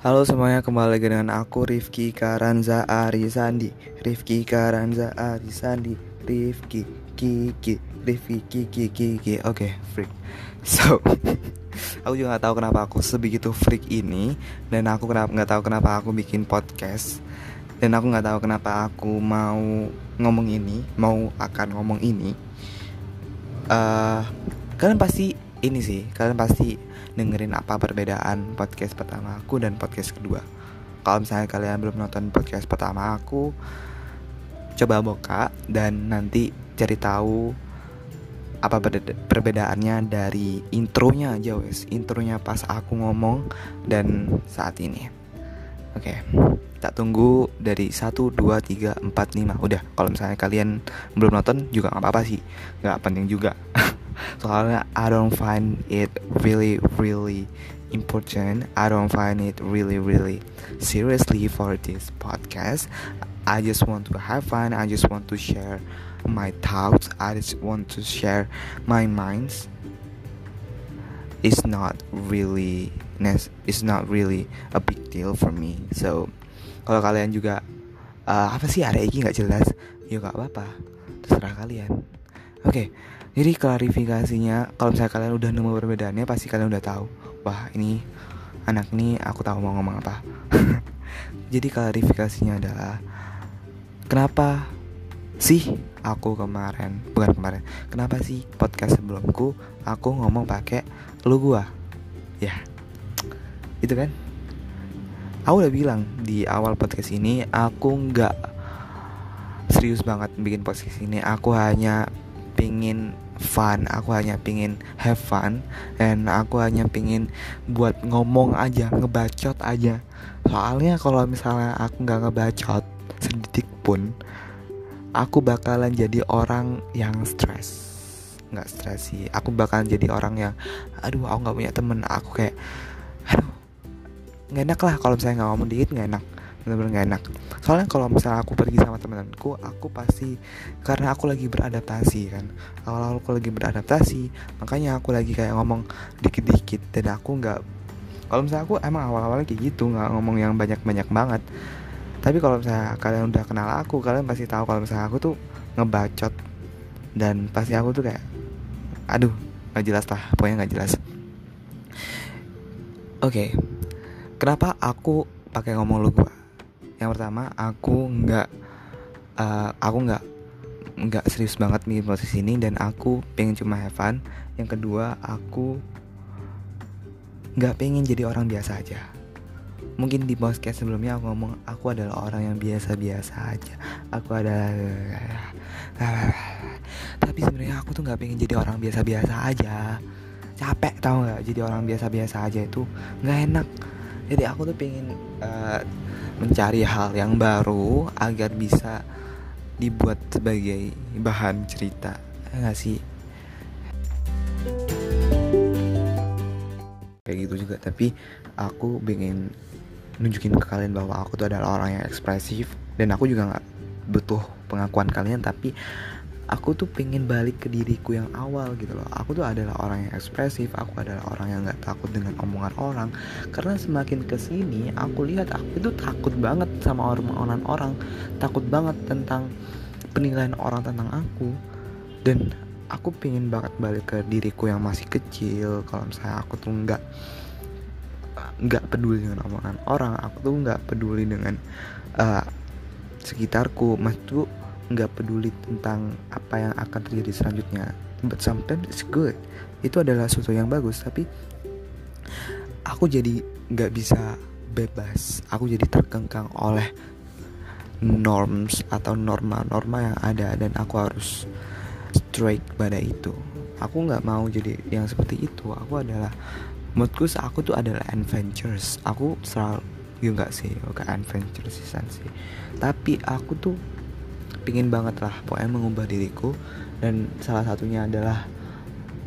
Halo semuanya kembali lagi dengan aku Rifki Karanza Arisandi Rifki Karanza Arisandi Rifki Kiki Rifki Kiki Kiki Oke okay, freak. So Aku juga gak tahu kenapa aku sebegitu freak ini Dan aku kenapa nggak tahu kenapa aku bikin podcast Dan aku nggak tahu kenapa aku mau ngomong ini Mau akan ngomong ini. Uh, Kalian pasti ini sih Kalian pasti dengerin apa perbedaan podcast pertama aku dan podcast kedua. Kalau misalnya kalian belum nonton podcast pertama aku, coba buka dan nanti cari tahu apa perbedaannya dari intronya aja wes intronya pas aku ngomong dan saat ini oke okay. tak tunggu dari 1, 2, 3, 4, 5 udah kalau misalnya kalian belum nonton juga nggak apa-apa sih nggak penting juga soalnya I don't find it really really important. I don't find it really really seriously for this podcast. I just want to have fun. I just want to share my thoughts. I just want to share my minds. It's not really it's not really a big deal for me. So kalau kalian juga uh, apa sih hari ini nggak jelas? Ya nggak apa-apa. Terserah kalian. Oke. okay. Jadi klarifikasinya kalau misalnya kalian udah nemu perbedaannya pasti kalian udah tahu. Wah, ini anak ini aku tahu mau ngomong apa. Jadi klarifikasinya adalah kenapa sih aku kemarin bukan kemarin kenapa sih podcast sebelumku aku ngomong pakai lu gua ya itu kan aku udah bilang di awal podcast ini aku nggak serius banget bikin podcast ini aku hanya pingin fun aku hanya pingin have fun dan aku hanya pingin buat ngomong aja ngebacot aja. Soalnya kalau misalnya aku nggak ngebacot sedikit pun aku bakalan jadi orang yang stres. Nggak stres sih aku bakalan jadi orang yang aduh aku nggak punya temen. Aku kayak aduh nggak enak lah kalau misalnya nggak ngomong dikit nggak enak benar-benar gak enak. Soalnya kalau misalnya aku pergi sama teman-temanku aku pasti karena aku lagi beradaptasi kan. Awal-awal aku lagi beradaptasi makanya aku lagi kayak ngomong dikit-dikit dan aku nggak kalau misalnya aku emang awal-awalnya kayak gitu nggak ngomong yang banyak-banyak banget. Tapi kalau misalnya kalian udah kenal aku kalian pasti tahu kalau misalnya aku tuh ngebacot. Dan pasti aku tuh kayak aduh nggak jelas lah pokoknya nggak jelas. Oke okay. kenapa aku pakai ngomong lu gua yang pertama aku nggak uh, aku nggak nggak serius banget nih posisi ini dan aku pengen cuma have fun. Yang kedua aku nggak pengen jadi orang biasa aja. Mungkin di podcast sebelumnya aku ngomong aku adalah orang yang biasa-biasa aja. Aku adalah tapi sebenarnya aku tuh nggak pengen jadi orang biasa-biasa aja. Capek tau nggak? Jadi orang biasa-biasa aja itu nggak enak. Jadi aku tuh pengen uh, mencari hal yang baru agar bisa dibuat sebagai bahan cerita ya gak sih? Kayak gitu juga tapi aku pengen nunjukin ke kalian bahwa aku tuh adalah orang yang ekspresif dan aku juga nggak butuh pengakuan kalian tapi aku tuh pengen balik ke diriku yang awal gitu loh. Aku tuh adalah orang yang ekspresif aku adalah orang yang nggak takut dengan omongan orang. Karena semakin ke sini aku lihat aku itu takut banget sama omongan orang. Takut banget tentang penilaian orang tentang aku. Dan aku pengen banget balik ke diriku yang masih kecil. Kalau misalnya aku tuh nggak nggak peduli dengan omongan orang aku tuh nggak peduli dengan uh, sekitarku. Maksudku nggak peduli tentang apa yang akan terjadi selanjutnya. But sometimes it's good. Itu adalah sesuatu yang bagus tapi aku jadi nggak bisa bebas. Aku jadi terkengkang oleh norms atau norma-norma yang ada dan aku harus straight pada itu. Aku nggak mau jadi yang seperti itu. Aku adalah menurutku aku tuh adalah adventures aku selalu ya enggak sih oke adventure sih. Tapi aku tuh pingin banget lah pokoknya mengubah diriku. Dan salah satunya adalah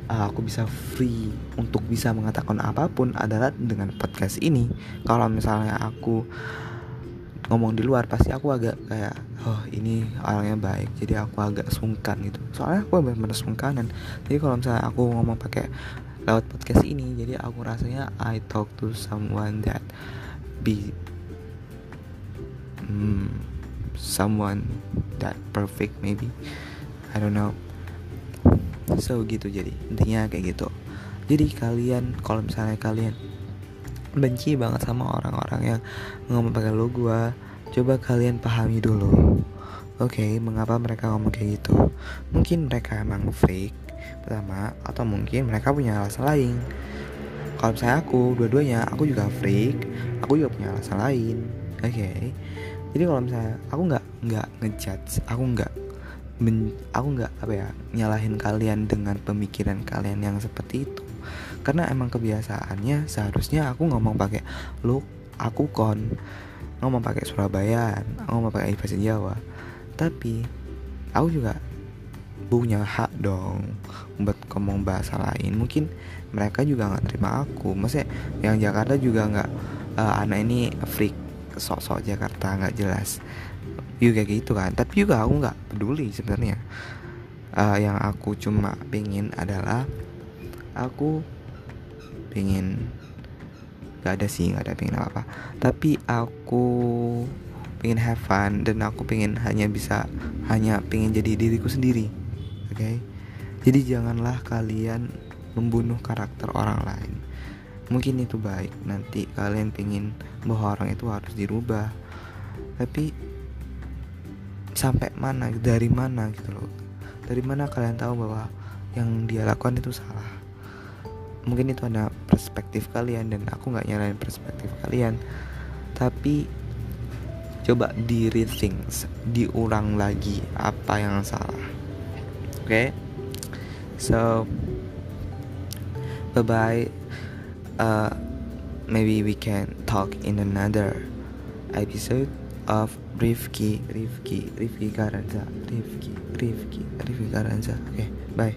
uh, aku bisa free untuk bisa mengatakan apa pun adalah dengan podcast ini. Kalau misalnya aku ngomong di luar pasti aku agak kayak oh ini orangnya baik jadi aku agak sungkan gitu. Soalnya aku benar-benar sungkanan jadi kalau misalnya aku ngomong pakai lewat podcast ini jadi aku rasanya I talk to someone that be hmm, someone that perfect maybe. I don't know. So gitu jadi. Intinya kayak gitu. Jadi kalian kalau misalnya kalian benci banget sama orang-orang yang ngomong pakai lo gua coba kalian pahami dulu. Oke okay, mengapa mereka ngomong kayak gitu? Mungkin mereka emang fake pertama atau mungkin mereka punya alasan lain. Kalau misalnya aku dua-duanya aku juga freak aku juga punya alasan lain. Oke. okay? Jadi kalau misalnya aku nggak nggak ngejudge aku nggak aku nggak apa ya nyalahin kalian dengan pemikiran kalian yang seperti itu. Karena emang kebiasaannya seharusnya aku ngomong pakai lu aku kon. Ngomong pakai Surabaya ngomong pakai bahasa Jawa. Tapi aku juga punya hak dong buat ngomong bahasa lain. Mungkin mereka juga nggak terima aku. Maksudnya yang Jakarta juga nggak uh, anak ini freak sok-sok Jakarta nggak jelas. Juga gitu kan. Tapi juga aku nggak peduli sebenarnya. Uh, yang aku cuma pengen adalah aku pengen gak ada sih gak ada pengen apa apa tapi aku pengen have fun dan aku pengen hanya bisa hanya pengen jadi diriku sendiri oke? Okay? jadi janganlah kalian membunuh karakter orang lain mungkin itu baik. Nanti kalian pengen bahwa orang itu harus dirubah. Tapi sampai mana dari mana gitu loh. Dari mana kalian tahu bahwa yang dia lakukan itu salah? Mungkin itu ada perspektif kalian dan aku nggak nyalain perspektif kalian. Tapi coba di rethink diulang lagi apa yang salah. Oke? Okay? so bye bye uh, maybe we can talk in another episode of Rifki Rifki Rifki Karanza Rifki Rifki Rifki Karanza okay, bye